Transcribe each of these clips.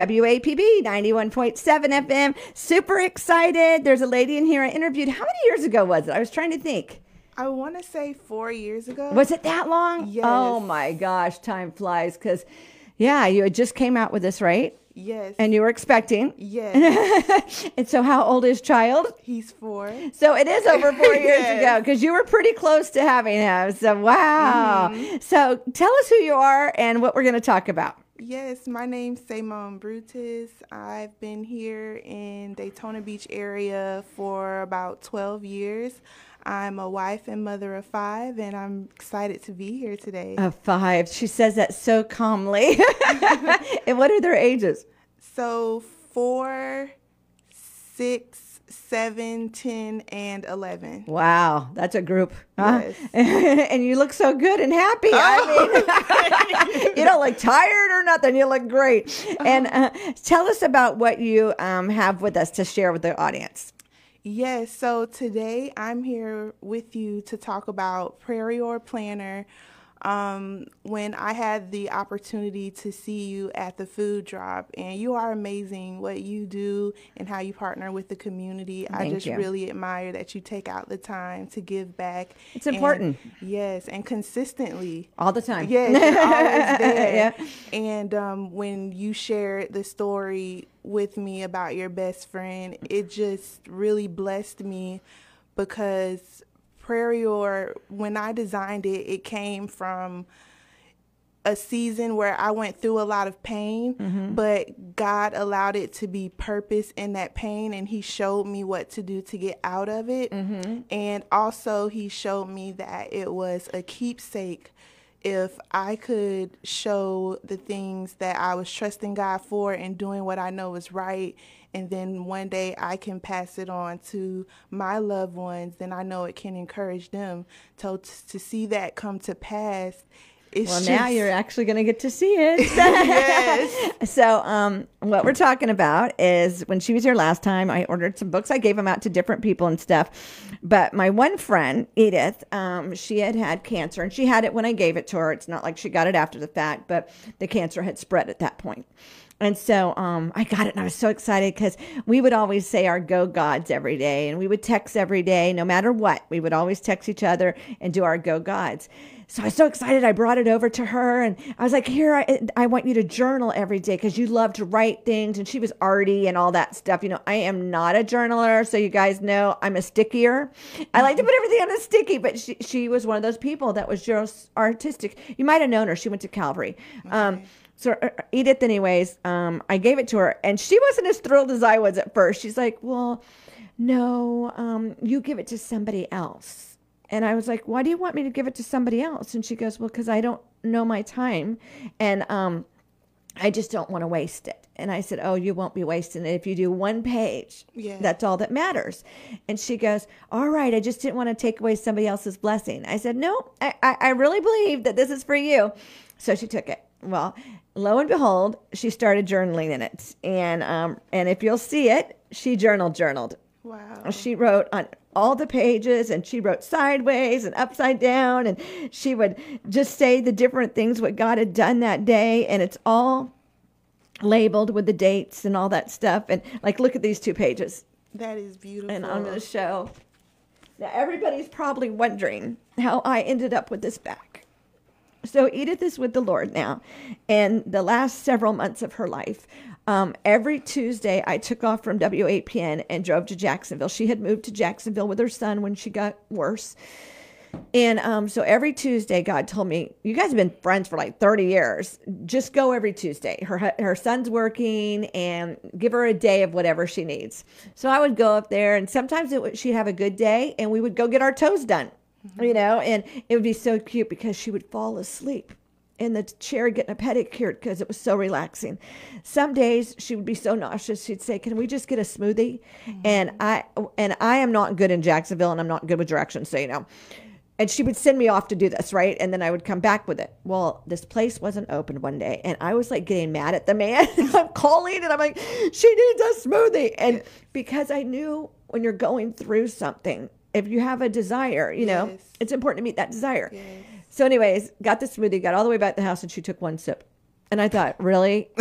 WAPN 91.7 FM. Super excited. There's a lady in here I interviewed. How many years ago was it? I was trying to think. I want to say four years ago. Was it that long? Oh yes. Oh my gosh, time flies. Because, yeah, you had just came out with this, right? Yes. And you were expecting. yes. And so, how old is child? He's four. So it is over four years Yes. ago because you were pretty close to having him. So wow. Mm-hmm. So tell us who you are and what we're going to talk about. Yes, my name's Simone Brutus. I've been here in Daytona Beach area for about 12 years. I'm a wife and mother of five, and I'm excited to be here today. A five. She says that so calmly. and what are their ages? So, four, six, seven, ten, and 11. Wow, that's a group. huh? Yes. and you look so good and happy. I mean, you don't look tired or nothing. You look great. And uh, tell us about what you um, have with us to share with the audience. Yes, so today I'm here with you to talk about Prayrior Planner. Um, when I had the opportunity to see you at the food drop, and you are amazing what you do and how you partner with the community. I just you. really admire that you take out the time to give back. It's and- important. yes, and consistently. All the time. Yes, always there. Yeah. And um, when you shared the story with me about your best friend, it just really blessed me because Prayrior when I designed it, it came from a season where I went through a lot of pain, mm-hmm. but God allowed it to be purpose in that pain, and He showed me what to do to get out of it. Mm-hmm. And also, He showed me that it was a keepsake. If I could show the things that I was trusting God for and doing what I know is right, and then one day I can pass it on to my loved ones, then I know it can encourage them. So t- to see that come to pass, it's Well, just, now you're actually going to get to see it. Yes. So, um, what we're talking about is when she was here last time, I ordered some books. I gave them out to different people and stuff. But my one friend, Edith, um, she had had cancer and she had it when I gave it to her. It's not like she got it after the fact, but the cancer had spread at that point. And so um, I got it, and I was so excited because we would always say our go gods every day, and we would text every day, no matter what. We would always text each other and do our go gods. So I was so excited. I brought it over to her, and I was like, "Here, I, I want you to journal every day because you love to write things." And she was arty and all that stuff. You know, I am not a journaler, so you guys know I'm a stickier. I like to put everything on a sticky, but she she was one of those people that was just artistic. You might have known her. She went to Calvary. Um, so uh, Edith, anyways, um, I gave it to her, and she wasn't as thrilled as I was at first. She's like, "Well, no, um, you give it to somebody else." And I was like, "Why do you want me to give it to somebody else?" And she goes, "Well, because I don't know my time, and um, I just don't want to waste it." And I said, "Oh, you won't be wasting it if you do one page. Yeah. That's all that matters." And she goes, "All right, I just didn't want to take away somebody else's blessing." I said, "No, I, I, I really believe that this is for you." So she took it. Well, lo and behold, she started journaling in it, and um, and if you'll see it, she journaled journaled. Wow. She wrote on all the pages and she wrote sideways and upside down and she would just say the different things what God had done that day and it's all labeled with the dates and all that stuff and like look at these two pages That is beautiful. and I'm going to show now everybody's probably wondering how I ended up with this back. So Edith is with the Lord now, and the last several months of her life, um, every Tuesday I took off from WAPN and drove to Jacksonville. She had moved to Jacksonville with her son when she got worse. And um, so every Tuesday, God told me, "You guys have been friends for like thirty years. Just go every Tuesday. Her her son's working, and give her a day of whatever she needs." So I would go up there, and sometimes it would, she'd have a good day, and we would go get our toes done, Mm-hmm. you know, and it would be so cute because she would fall asleep in the chair getting a pedicure because it was so relaxing. Some days she would be so nauseous she'd say, "Can we just get a smoothie?" Mm-hmm. And I and I am not good in Jacksonville, and I'm not good with directions, so you know. And she would send me off to do this, right? And then I would come back with it. Well, this place wasn't open one day, and I was like getting mad at the man. I'm calling, and I'm like, "She needs a smoothie," and because I knew when you're going through something, if you have a desire, you know, Yes. it's important to meet that desire. Yes. So, anyways, got the smoothie, got all the way back to the house, and she took one sip. And I thought, really?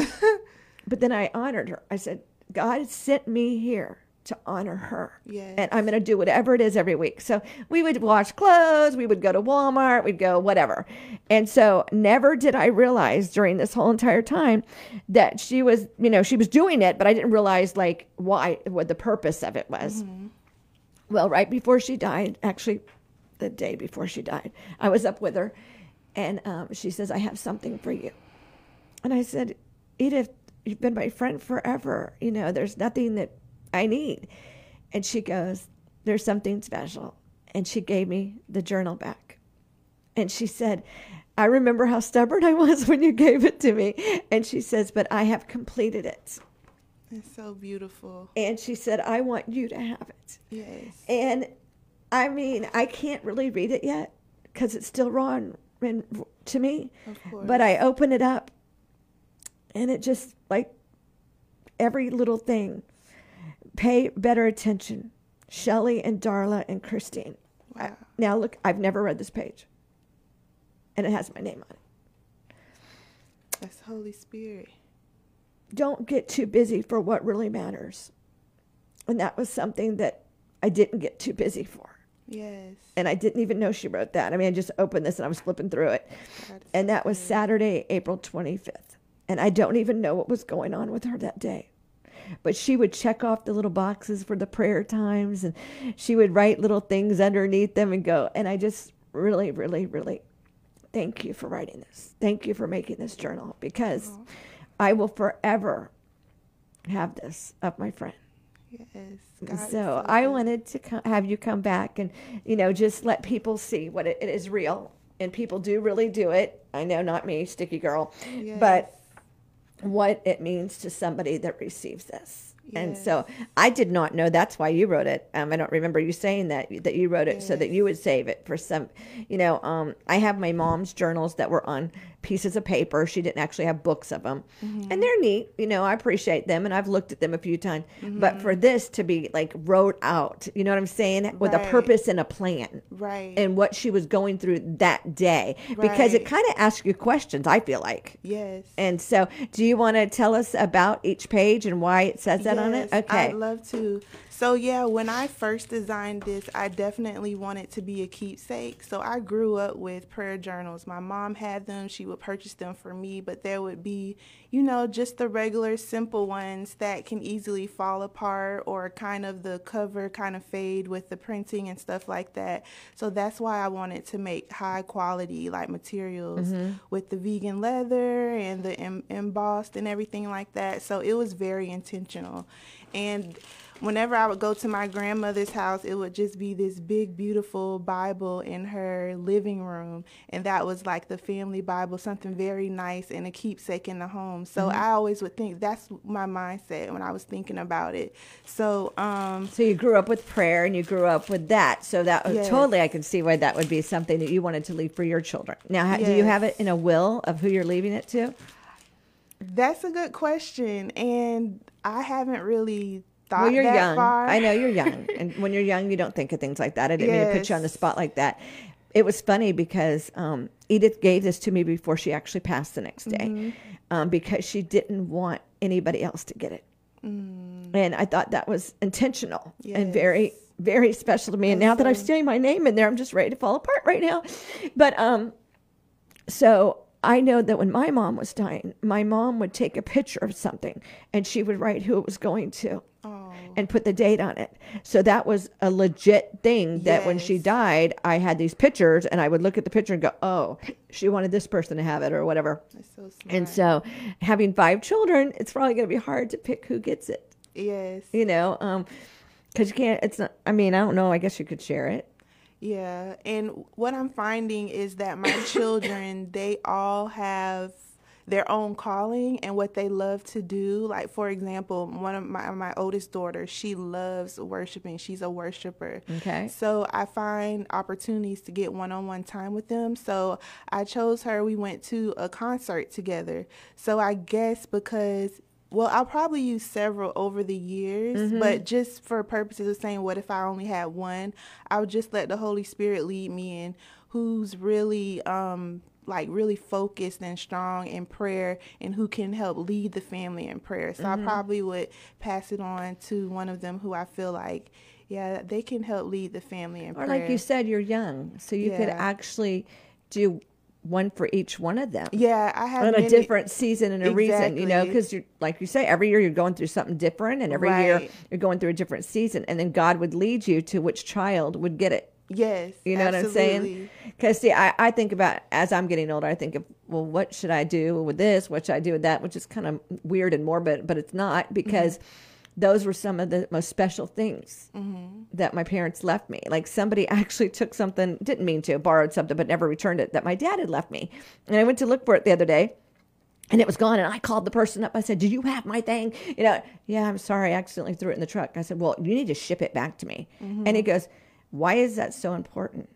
But then I honored her. I said, God sent me here to honor her. Yes. And I'm going to do whatever it is every week. So we would wash clothes, we would go to Walmart, we'd go whatever. And so never did I realize during this whole entire time that she was, you know, she was doing it, but I didn't realize like why, what the purpose of it was. Mm-hmm. Well, right before she died, actually the day before she died, I was up with her and um, she says, I have something for you. And I said, Edith, you've been my friend forever. You know, there's nothing that I need. And she goes, There's something special. And she gave me the journal back. And she said, I remember how stubborn I was when you gave it to me. And she says, But I have completed it. It's so beautiful. And she said, I want you to have it. Yes. And I mean, I can't really read it yet because it's still raw and, and to me. Of course. But I open it up and it just like every little thing. Pay better attention. Shellye and Darla and Christine. I- Wow. now look, I've never read this page. And it has my name on it. That's Holy Spirit. Don't get too busy for what really matters. And that was something that I didn't get too busy for. Yes. And I didn't even know she wrote that. I mean, I just opened this and I was flipping through it. And that was. Saturday, April 25th. And I don't even know what was going on with her that day. But she would check off the little boxes for the prayer times and she would write little things underneath them and go. And I just really, really, really thank you for writing this. Thank you for making this journal because I will forever have this of my friend. Yes. God so I good. wanted to co- have you come back and, you know, just let people see what it, it is real. And people do really do it. I know, not me, sticky girl, but what it means to somebody that receives this. And so I did not know that's why you wrote it. Um, I don't remember you saying that that you wrote it so that you would save it for some. You know, um, I have my mom's journals that were on pieces of paper. She didn't actually have books of them, mm-hmm. and they're neat. You know, I appreciate them, and I've looked at them a few times. But mm-hmm. for this to be like wrote out, you know what I'm saying, with a purpose and a plan Right. and what she was going through that day, because it kind of asks you questions. I feel like. yes. And so, do you want to tell us about each page and why it says that on it? Okay. I'd love to. So yeah, when I first designed this, I definitely wanted to be a keepsake. So I grew up with prayer journals. My mom had them. She would purchase them for me, but there would be, you know, just the regular simple ones that can easily fall apart or kind of the cover kind of fade with the printing and stuff like that. So that's why I wanted to make high quality like materials mm-hmm. with the vegan leather and the em- embossed and everything like that. So it was very intentional. And whenever I would go to my grandmother's house, it would just be this big, beautiful Bible in her living room. And that was like the family Bible, something very nice and a keepsake in the home. So I always would think that's my mindset when I was thinking about it. So, um, so you grew up with prayer and you grew up with that. So that Yes. totally, I can see why that would be something that you wanted to leave for your children. Now, ha- do you have it in a will of who you're leaving it to? that's a good question. And I haven't really thought well, you're young. far. I know you're young, and when you're young, you don't think of things like that. I didn't mean to put you on the spot like that. It was funny because um, Edith gave this to me before she actually passed the next day, Mm-hmm. um, because she didn't want anybody else to get it, and I thought that was intentional and very, Mm. Very special to me. And now that I'm seen my name in there, I'm just ready to fall apart right now. But um, so I know that when my mom was dying, my mom would take a picture of something and she would write who it was going to Oh, and put the date on it. So that was a legit thing that when she Yes. died, I had these pictures and I would look at the picture and go, oh, she wanted this person to have it or whatever. that's so smart. And so having five children, it's probably going to be hard to pick who gets it, yes. you know, um, because you can't, it's not, I mean, I don't know. I guess you could share it. Yeah, and what I'm finding is that my children, they all have their own calling and what they love to do. Like for example, one of my my oldest daughter, she loves worshiping. She's a worshiper. Okay. So I find opportunities to get one-on-one time with them. So I chose her. We went to a concert together. So I guess because well, I'll probably use several over the years, but just for purposes of saying, what if I only had one? I would just let the Holy Spirit lead me in who's really um, like really focused and strong in prayer and who can help lead the family in prayer. So mm-hmm. I probably would pass it on to one of them who I feel like yeah, they can help lead the family in or prayer. Or like you said, you're young, so you yeah. could actually do one for each one of them. Yeah, I have on a different season and a exactly. reason, you know, because you're like you say, every year you're going through something different, and every right. year you're going through a different season, and then God would lead you to which child would get it. Yes, you know absolutely. what I'm saying? Because see, I, I think about as I'm getting older, I think of well, what should I do with this? What should I do with that? Which is kind of weird and morbid, but it's not because. Mm-hmm those were some of the most special things mm-hmm. that my parents left me. Like somebody actually took something, didn't mean to, borrowed something, but never returned it that my dad had left me. And I went to look for it the other day and it was gone. And I called the person up. I said, Do you have my thing? You know, yeah, I'm sorry. I accidentally threw it in the truck. I said, Well, you need to ship it back to me. Mm-hmm. And he goes, Why is that so important?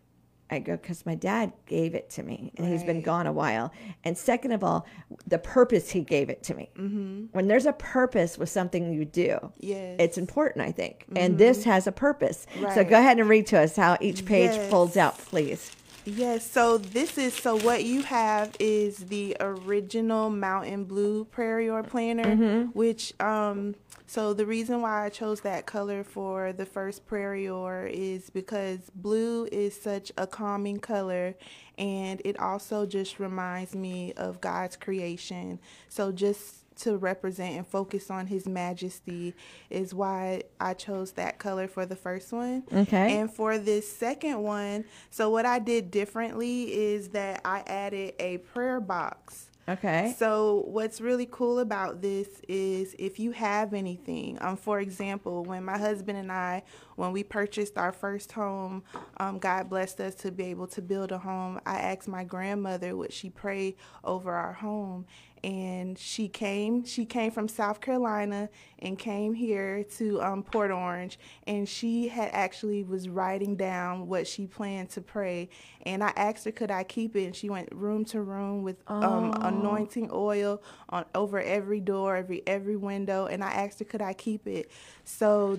I go, because my dad gave it to me and right. he's been gone a while. And second of all, the purpose he gave it to me. Mm-hmm. When there's a purpose with something you do, yes. it's important, I think. Mm-hmm. And this has a purpose. Right. So go ahead and read to us how each page yes. folds out, please. Yes, so this is so what you have is the original Mountain Blue Prayer Planner, mm-hmm. which um so the reason why I chose that color for the first Prayer is because blue is such a calming color and it also just reminds me of God's creation. So just to represent and focus on his majesty is why I chose that color for the first one. Okay. And for this second one, so what I did differently is that I added a prayer box. Okay. So what's really cool about this is if you have anything, um, for example, when my husband and I, when we purchased our first home, um, God blessed us to be able to build a home. I asked my grandmother would she pray over our home, and she came she came from south carolina and came here to um, port orange and she had actually was writing down what she planned to pray and i asked her could i keep it and she went room to room with um, oh. anointing oil on over every door every every window and i asked her could i keep it so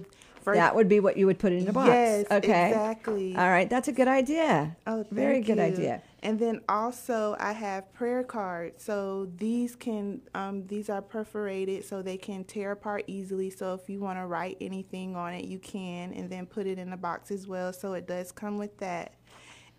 that would be what you would put in a box. Yes, okay. exactly. All right, that's a good idea. Oh, very good you. idea. And then also I have prayer cards. So these can um, these are perforated so they can tear apart easily. So if you want to write anything on it, you can, and then put it in the box as well. So it does come with that.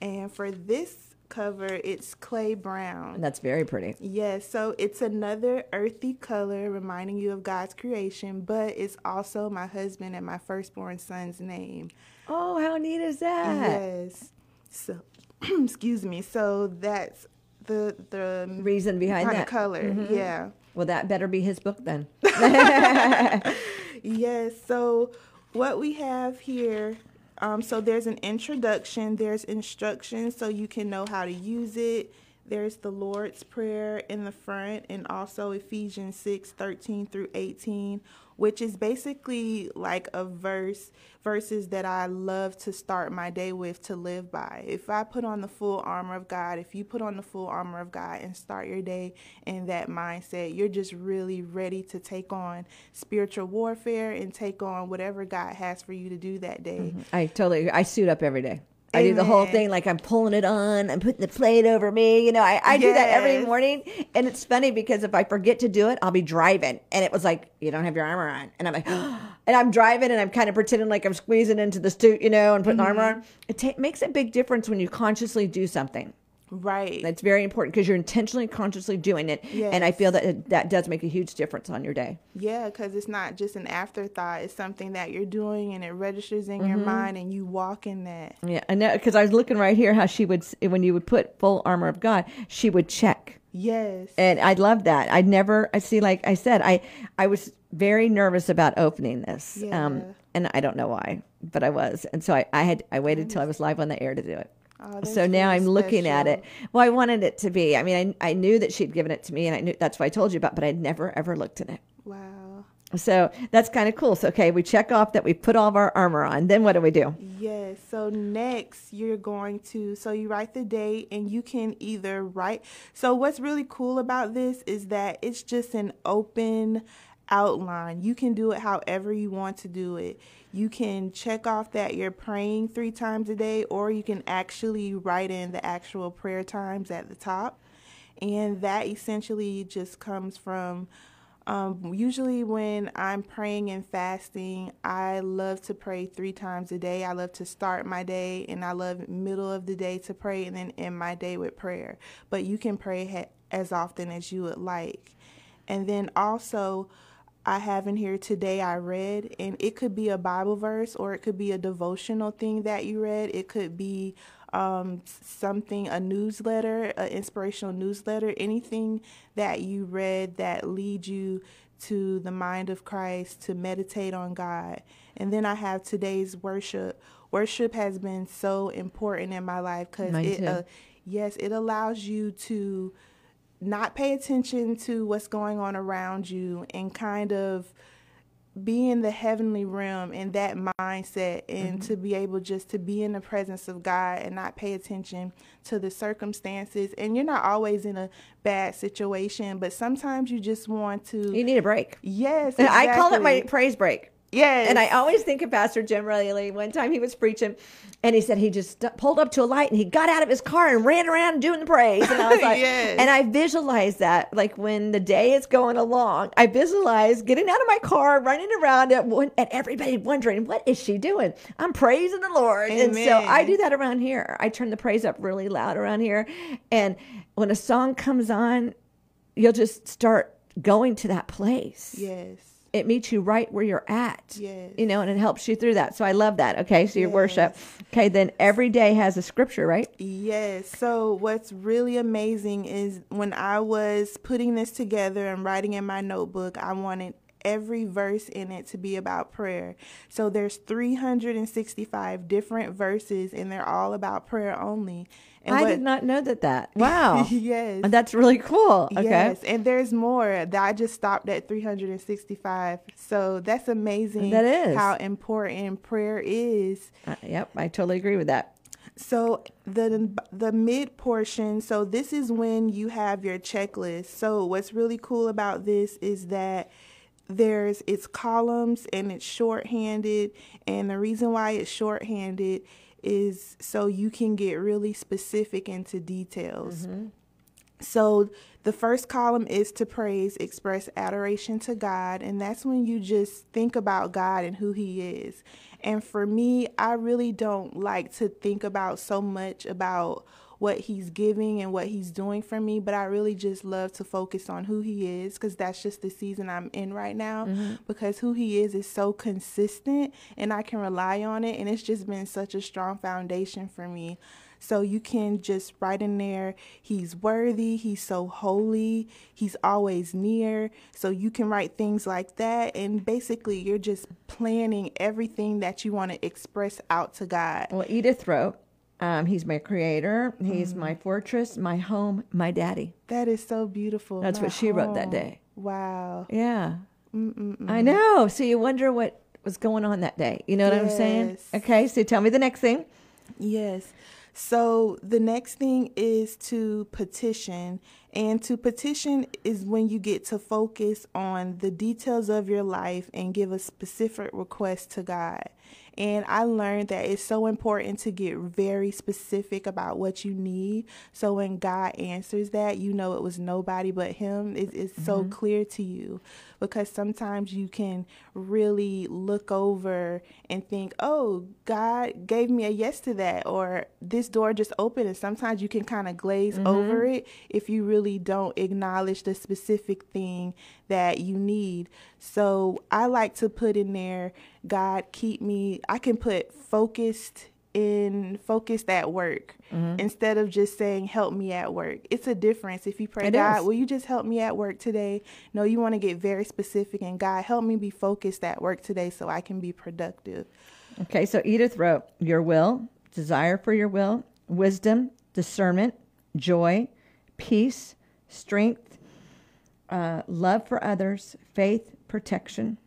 And for this cover, it's clay brown. And that's very pretty. Yes, so it's another earthy color reminding you of God's creation, but it's also my husband and my firstborn son's name. Oh, how neat is that? Yes. So excuse me. So that's the the reason behind that color. Mm-hmm. Yeah. Well, that better be his book then. yes. So what we have here. Um, so there's an introduction. There's instructions so you can know how to use it. There's the Lord's Prayer in the front, and also Ephesians 6 13 through 18 which is basically like a verse verses that I love to start my day with to live by. If I put on the full armor of God, if you put on the full armor of God and start your day in that mindset, you're just really ready to take on spiritual warfare and take on whatever God has for you to do that day. Mm-hmm. I totally I suit up every day. I do the whole thing like I'm pulling it on, I'm putting the plate over me. You know, I, I yes. do that every morning. And it's funny because if I forget to do it, I'll be driving. And it was like, you don't have your armor on. And I'm like, and I'm driving and I'm kind of pretending like I'm squeezing into the stoop, you know, and putting mm-hmm. armor on. It ta- makes a big difference when you consciously do something. Right. That's very important because you're intentionally, consciously doing it. Yes. And I feel that it, that does make a huge difference on your day. Yeah, because it's not just an afterthought. It's something that you're doing and it registers in mm-hmm. your mind and you walk in that. Yeah, I know because I was looking right here how she would, when you would put full armor of God, she would check. Yes. And I love that. I never, I see, like I said, I, I was very nervous about opening this. Yeah. Um, and I don't know why, but I was. And so I, I had, I waited till I was live on the air to do it. Oh, so now I'm looking at it. Well, I wanted it to be. I mean, I, I knew that she'd given it to me, and I knew that's why I told you about. But I'd never ever looked at it. Wow. So that's kind of cool. So okay, we check off that we put all of our armor on. Then what do we do? Yes. So next, you're going to so you write the date, and you can either write. So what's really cool about this is that it's just an open outline. You can do it however you want to do it. You can check off that you're praying three times a day, or you can actually write in the actual prayer times at the top. And that essentially just comes from um, usually when I'm praying and fasting, I love to pray three times a day. I love to start my day and I love middle of the day to pray and then end my day with prayer. But you can pray ha- as often as you would like. And then also, I have in here today I read, and it could be a Bible verse or it could be a devotional thing that you read. It could be um, something, a newsletter, an inspirational newsletter, anything that you read that leads you to the mind of Christ to meditate on God. And then I have today's worship. Worship has been so important in my life because it, uh, yes, it allows you to not pay attention to what's going on around you and kind of be in the heavenly realm in that mindset and mm-hmm. to be able just to be in the presence of God and not pay attention to the circumstances and you're not always in a bad situation but sometimes you just want to you need a break yes exactly. I call it my praise break Yes. And I always think of Pastor Jim Riley. One time he was preaching and he said he just pulled up to a light and he got out of his car and ran around doing the praise. And I was like, yes. and I visualize that like when the day is going along, I visualize getting out of my car, running around at, and everybody wondering, what is she doing? I'm praising the Lord. Amen. And so I do that around here. I turn the praise up really loud around here. And when a song comes on, you'll just start going to that place. Yes it meets you right where you're at. Yes. You know, and it helps you through that. So I love that. Okay. So your yes. worship. Okay. Then every day has a scripture, right? Yes. So what's really amazing is when I was putting this together and writing in my notebook, I wanted every verse in it to be about prayer. So there's 365 different verses and they're all about prayer only. And I what, did not know that. That wow. yes, that's really cool. Okay. Yes, and there's more. That I just stopped at 365. So that's amazing. That is how important prayer is. Uh, yep, I totally agree with that. So the the mid portion, so this is when you have your checklist. So what's really cool about this is that there's it's columns and it's shorthanded and the reason why it's shorthanded is so you can get really specific into details. Mm-hmm. So the first column is to praise, express adoration to God, and that's when you just think about God and who He is. And for me, I really don't like to think about so much about what he's giving and what he's doing for me, but I really just love to focus on who he is because that's just the season I'm in right now. Mm-hmm. Because who he is is so consistent and I can rely on it, and it's just been such a strong foundation for me. So you can just write in there, he's worthy, he's so holy, he's always near. So you can write things like that. And basically, you're just planning everything that you want to express out to God. Well, Edith wrote, um, he's my creator. He's mm. my fortress, my home, my daddy. That is so beautiful. That's my what she home. wrote that day. Wow. Yeah. Mm-mm-mm. I know. So you wonder what was going on that day. You know what yes. I'm saying? Okay. So tell me the next thing. Yes. So the next thing is to petition. And to petition is when you get to focus on the details of your life and give a specific request to God. And I learned that it's so important to get very specific about what you need. So when God answers that, you know it was nobody but Him. It, it's mm-hmm. so clear to you because sometimes you can really look over and think, oh, God gave me a yes to that, or this door just opened. And sometimes you can kind of glaze mm-hmm. over it if you really don't acknowledge the specific thing that you need. So I like to put in there, God, keep me, I can put focused in focused at work mm-hmm. instead of just saying help me at work. It's a difference. If you pray, it God, is. will you just help me at work today? No, you want to get very specific and God, help me be focused at work today so I can be productive. Okay, so Edith wrote your will, desire for your will, wisdom, discernment, joy, peace, strength, uh, love for others, faith, protection.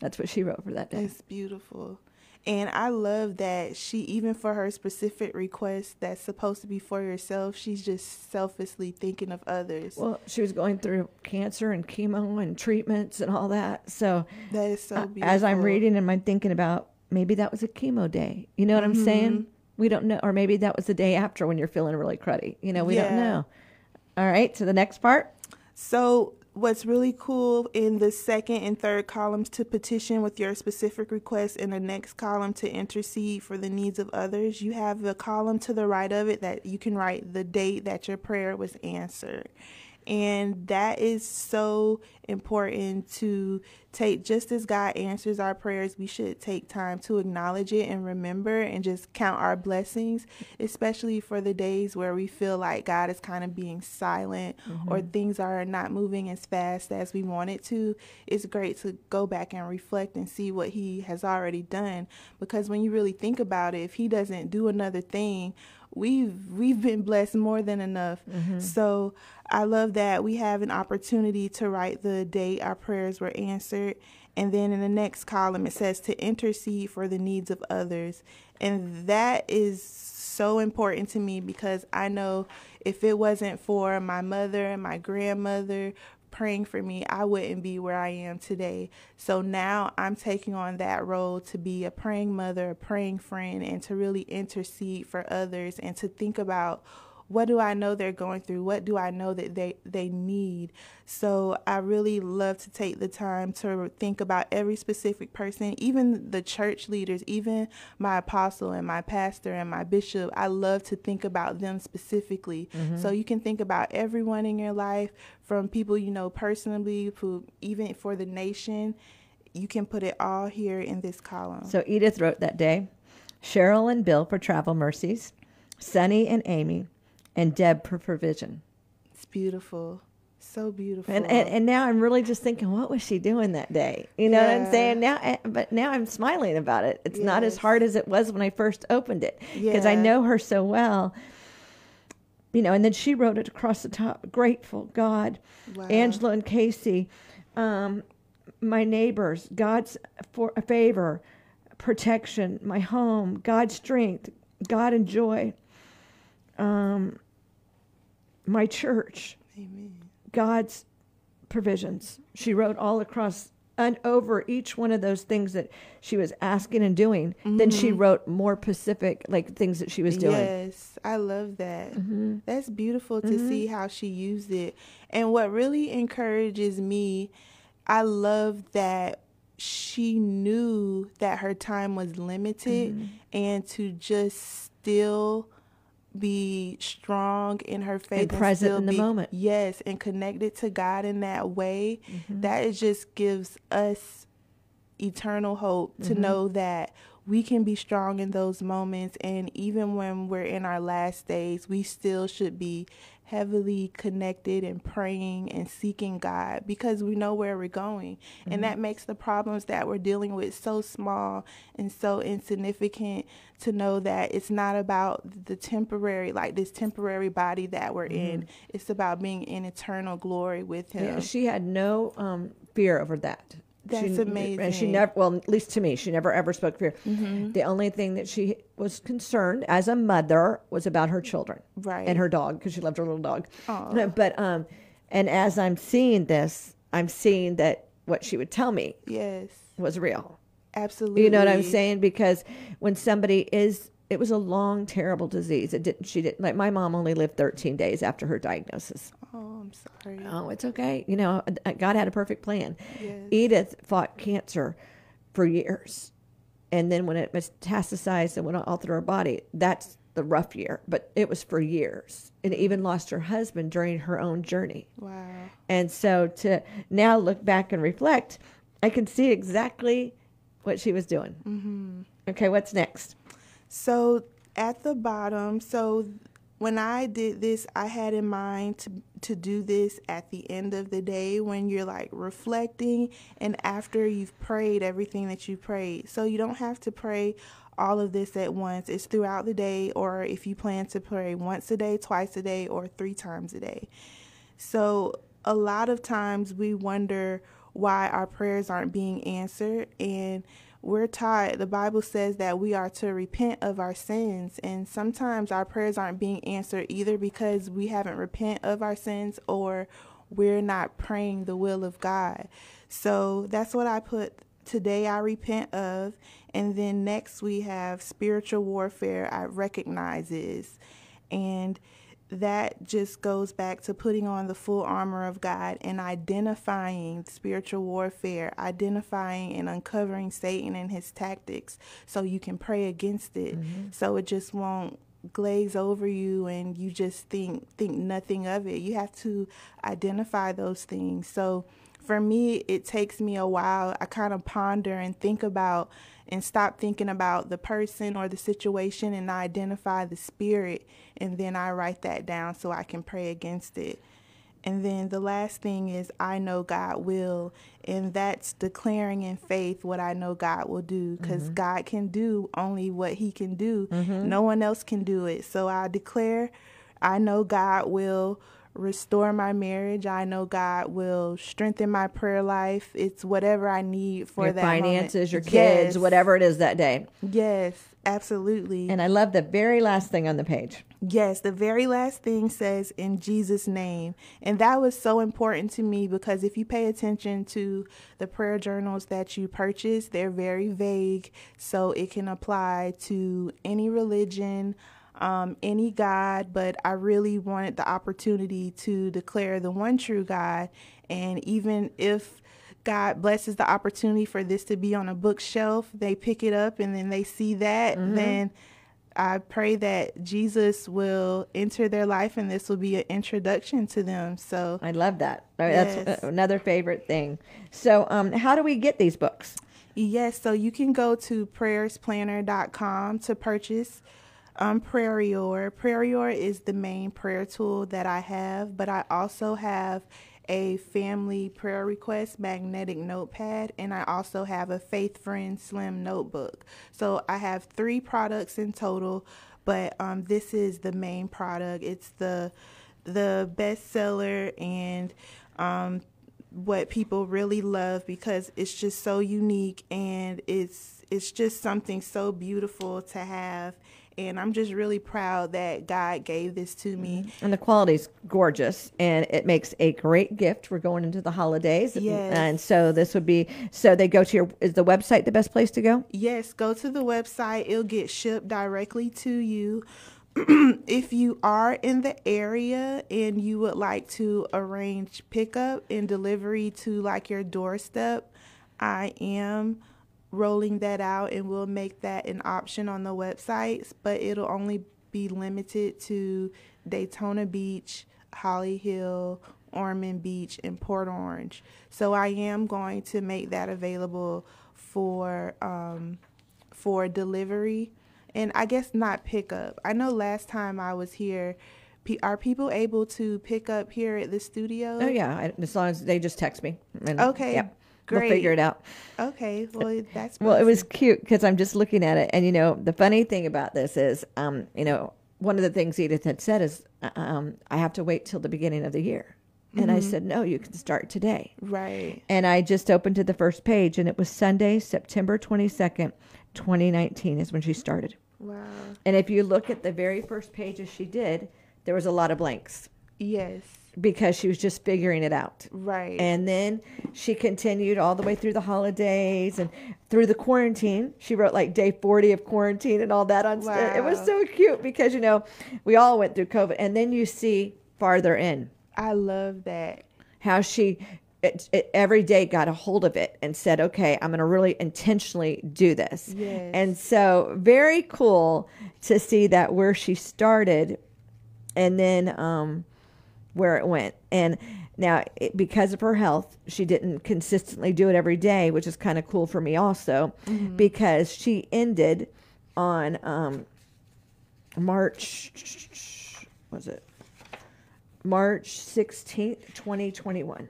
That's what she wrote for that day. It's beautiful. And I love that she, even for her specific request that's supposed to be for yourself, she's just selfishly thinking of others. Well, she was going through cancer and chemo and treatments and all that. So that is so beautiful. As I'm reading and I'm thinking about maybe that was a chemo day. You know what mm-hmm. I'm saying? We don't know. Or maybe that was the day after when you're feeling really cruddy. You know, we yeah. don't know. All right. So the next part. So what's really cool in the second and third columns to petition with your specific request in the next column to intercede for the needs of others you have the column to the right of it that you can write the date that your prayer was answered and that is so important to take, just as God answers our prayers, we should take time to acknowledge it and remember and just count our blessings, especially for the days where we feel like God is kind of being silent mm-hmm. or things are not moving as fast as we want it to. It's great to go back and reflect and see what He has already done because when you really think about it, if He doesn't do another thing, we've we've been blessed more than enough. Mm-hmm. So I love that we have an opportunity to write the date our prayers were answered. And then in the next column, it says to intercede for the needs of others. And that is so important to me because I know if it wasn't for my mother and my grandmother praying for me, I wouldn't be where I am today. So now I'm taking on that role to be a praying mother, a praying friend, and to really intercede for others and to think about what do I know they're going through? What do I know that they, they need? So I really love to take the time to think about every specific person, even the church leaders, even my apostle and my pastor and my bishop. I love to think about them specifically. Mm-hmm. So you can think about everyone in your life, from people you know personally, who even for the nation. You can put it all here in this column. So Edith wrote that day Cheryl and Bill for travel mercies, Sunny and Amy, and Deb for provision. It's beautiful. So beautiful. And, and, and now I'm really just thinking, what was she doing that day? You know yeah. what I'm saying? Now, eh, but now I'm smiling about it. It's yes. not as hard as it was when I first opened it because yeah. I know her so well. You know, and then she wrote it across the top. Grateful God, wow. Angela and Casey, um, my neighbors, God's for favor, protection, my home, God's strength, God and joy. Um, my church, Amen. God's provisions. She wrote all across and over each one of those things that she was asking and doing. Mm-hmm. Then she wrote more specific, like things that she was doing. Yes, I love that. Mm-hmm. That's beautiful to mm-hmm. see how she used it. And what really encourages me, I love that she knew that her time was limited mm-hmm. and to just still be strong in her faith and, and present in the be, moment. Yes, and connected to God in that way. Mm-hmm. That it just gives us eternal hope to mm-hmm. know that we can be strong in those moments and even when we're in our last days we still should be heavily connected and praying and seeking God because we know where we're going. Mm-hmm. And that makes the problems that we're dealing with so small and so insignificant to know that it's not about the temporary, like this temporary body that we're mm-hmm. in. It's about being in eternal glory with Him. Yeah, she had no um, fear over that. That's she, amazing. And she never, well, at least to me, she never ever spoke fear. Mm-hmm. The only thing that she was concerned as a mother was about her children, right, and her dog because she loved her little dog. Aww. But um, and as I'm seeing this, I'm seeing that what she would tell me, yes, was real. Absolutely. You know what I'm saying? Because when somebody is it was a long, terrible disease. It didn't. She didn't. Like my mom only lived 13 days after her diagnosis. Oh, I'm sorry. Oh, it's okay. You know, uh, God had a perfect plan. Yes. Edith fought cancer for years, and then when it metastasized and went all through her body, that's the rough year. But it was for years, and even lost her husband during her own journey. Wow. And so to now look back and reflect, I can see exactly what she was doing. Mm-hmm. Okay, what's next? So at the bottom, so when I did this, I had in mind to to do this at the end of the day when you're like reflecting and after you've prayed everything that you prayed. So you don't have to pray all of this at once. It's throughout the day or if you plan to pray once a day, twice a day or three times a day. So a lot of times we wonder why our prayers aren't being answered and we're taught the bible says that we are to repent of our sins. And sometimes our prayers aren't being answered either because we haven't repent of our sins or we're not praying the will of god. So that's what i put today i repent of and then next we have spiritual warfare i recognizes and that just goes back to putting on the full armor of God and identifying spiritual warfare, identifying and uncovering Satan and his tactics so you can pray against it. Mm-hmm. So it just won't glaze over you and you just think think nothing of it. You have to identify those things. So for me, it takes me a while. I kind of ponder and think about and stop thinking about the person or the situation and I identify the spirit and then I write that down so I can pray against it. And then the last thing is I know God will, and that's declaring in faith what I know God will do because mm-hmm. God can do only what He can do. Mm-hmm. No one else can do it. So I declare I know God will restore my marriage. I know God will strengthen my prayer life. It's whatever I need for your that finances, moment. your kids, yes. whatever it is that day. Yes, absolutely. And I love the very last thing on the page. Yes, the very last thing says in Jesus' name. And that was so important to me because if you pay attention to the prayer journals that you purchase, they're very vague. So it can apply to any religion, um, any God, but I really wanted the opportunity to declare the one true God. And even if God blesses the opportunity for this to be on a bookshelf, they pick it up and then they see that, mm-hmm. then I pray that Jesus will enter their life and this will be an introduction to them. So I love that. Yes. That's another favorite thing. So, um, how do we get these books? Yes, so you can go to prayersplanner.com to purchase um, Prayrior. Prayrior is the main prayer tool that I have, but I also have a family prayer request magnetic notepad and I also have a Faith Friend Slim notebook. So I have three products in total, but um, this is the main product. It's the the bestseller and um, what people really love because it's just so unique and it's it's just something so beautiful to have and I'm just really proud that God gave this to me. And the quality is gorgeous, and it makes a great gift. We're going into the holidays, yes. and so this would be. So they go to your. Is the website the best place to go? Yes, go to the website. It'll get shipped directly to you. if you are in the area and you would like to arrange pickup and delivery to like your doorstep, I am rolling that out and we'll make that an option on the websites, but it'll only be limited to Daytona Beach, Holly Hill, Ormond Beach, and Port Orange. So I am going to make that available for um, for delivery, and I guess not pickup. I know last time I was here. Are people able to pick up here at the studio? Oh yeah, as long as they just text me. And, okay. Yep. Great. We'll figure it out. Okay. Well, that's well. It was cute because I'm just looking at it, and you know, the funny thing about this is, um, you know, one of the things Edith had said is, uh, um, I have to wait till the beginning of the year. And mm-hmm. I said, no, you can start today. Right. And I just opened to the first page, and it was Sunday, September 22nd, 2019 is when she started. Wow. And if you look at the very first pages she did, there was a lot of blanks. Yes because she was just figuring it out. Right. And then she continued all the way through the holidays and through the quarantine. She wrote like day 40 of quarantine and all that on wow. St- it was so cute because you know, we all went through COVID and then you see farther in. I love that. How she it, it, every day got a hold of it and said, "Okay, I'm going to really intentionally do this." Yes. And so, very cool to see that where she started, and then um, where it went. And now, it, because of her health, she didn't consistently do it every day, which is kind of cool for me also, mm-hmm. because she ended on um, March, was it? March 16th, 2021.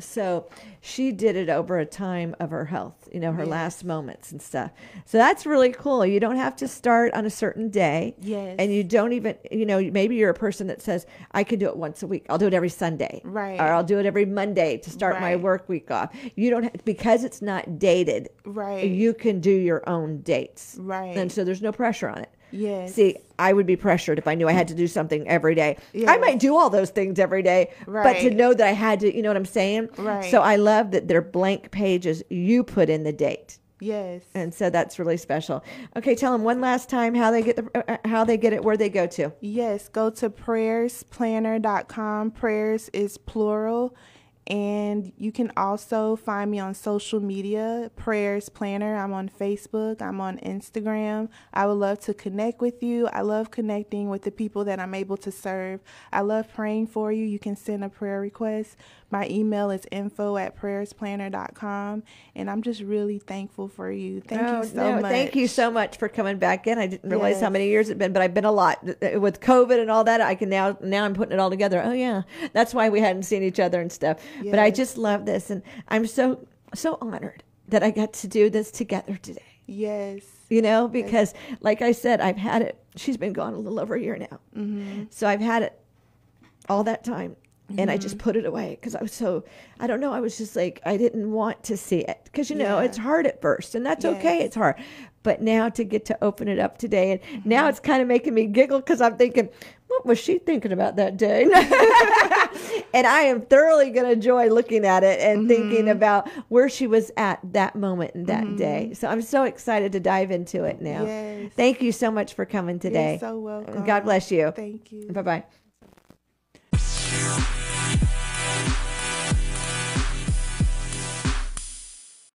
So she did it over a time of her health, you know, her Yes. last moments and stuff. So that's really cool. You don't have to start on a certain day. Yes. And you don't even, you know, maybe you're a person that says, I can do it once a week. I'll do it every Sunday. Right. Or I'll do it every Monday to start my work week off. You don't have, because it's not dated, Right. you can do your own dates. Right. And so there's no pressure on it. Yes. See, I would be pressured if I knew I had to do something every day. I might do all those things every day, but to know that I had to, you know what I'm saying? Right. So I love that they're blank pages. You put in the date. Yes. And so that's really special. Okay, tell them one last time how they get the uh, how they get it, where they go to. Yes, go to prayersplanner.com. Prayers is plural. And you can also find me on social media, Prayers Planner. I'm on Facebook, I'm on Instagram. I would love to connect with you. I love connecting with the people that I'm able to serve. I love praying for you. You can send a prayer request. My email is info at prayersplanner.com. And I'm just really thankful for you. Thank Oh, you so no, much. Thank you so much for coming back in. I didn't realize how many years it's been, but I've been a lot with COVID and all that. I can now now I'm putting it all together. Oh yeah, that's why we hadn't seen each other and stuff. But I just love this, and I'm so so honored that I got to do this together today. Yes. You know, because like I said, I've had it. She's been gone a little over a year now, Mm-hmm. so I've had it all that time. And I just put it away because I was so, I don't know, I was just like, I didn't want to see it. Because, you know, Yeah. it's hard at first, and that's okay. It's hard. But now to get to open it up today, and Mm-hmm. now it's kind of making me giggle because I'm thinking, what was she thinking about that day? and I am thoroughly going to enjoy looking at it and thinking Mm-hmm. about where she was at that moment and that day. So I'm so excited to dive into it now. Yes. Thank you so much for coming today. You're so welcome. God bless you. Thank you. Bye bye.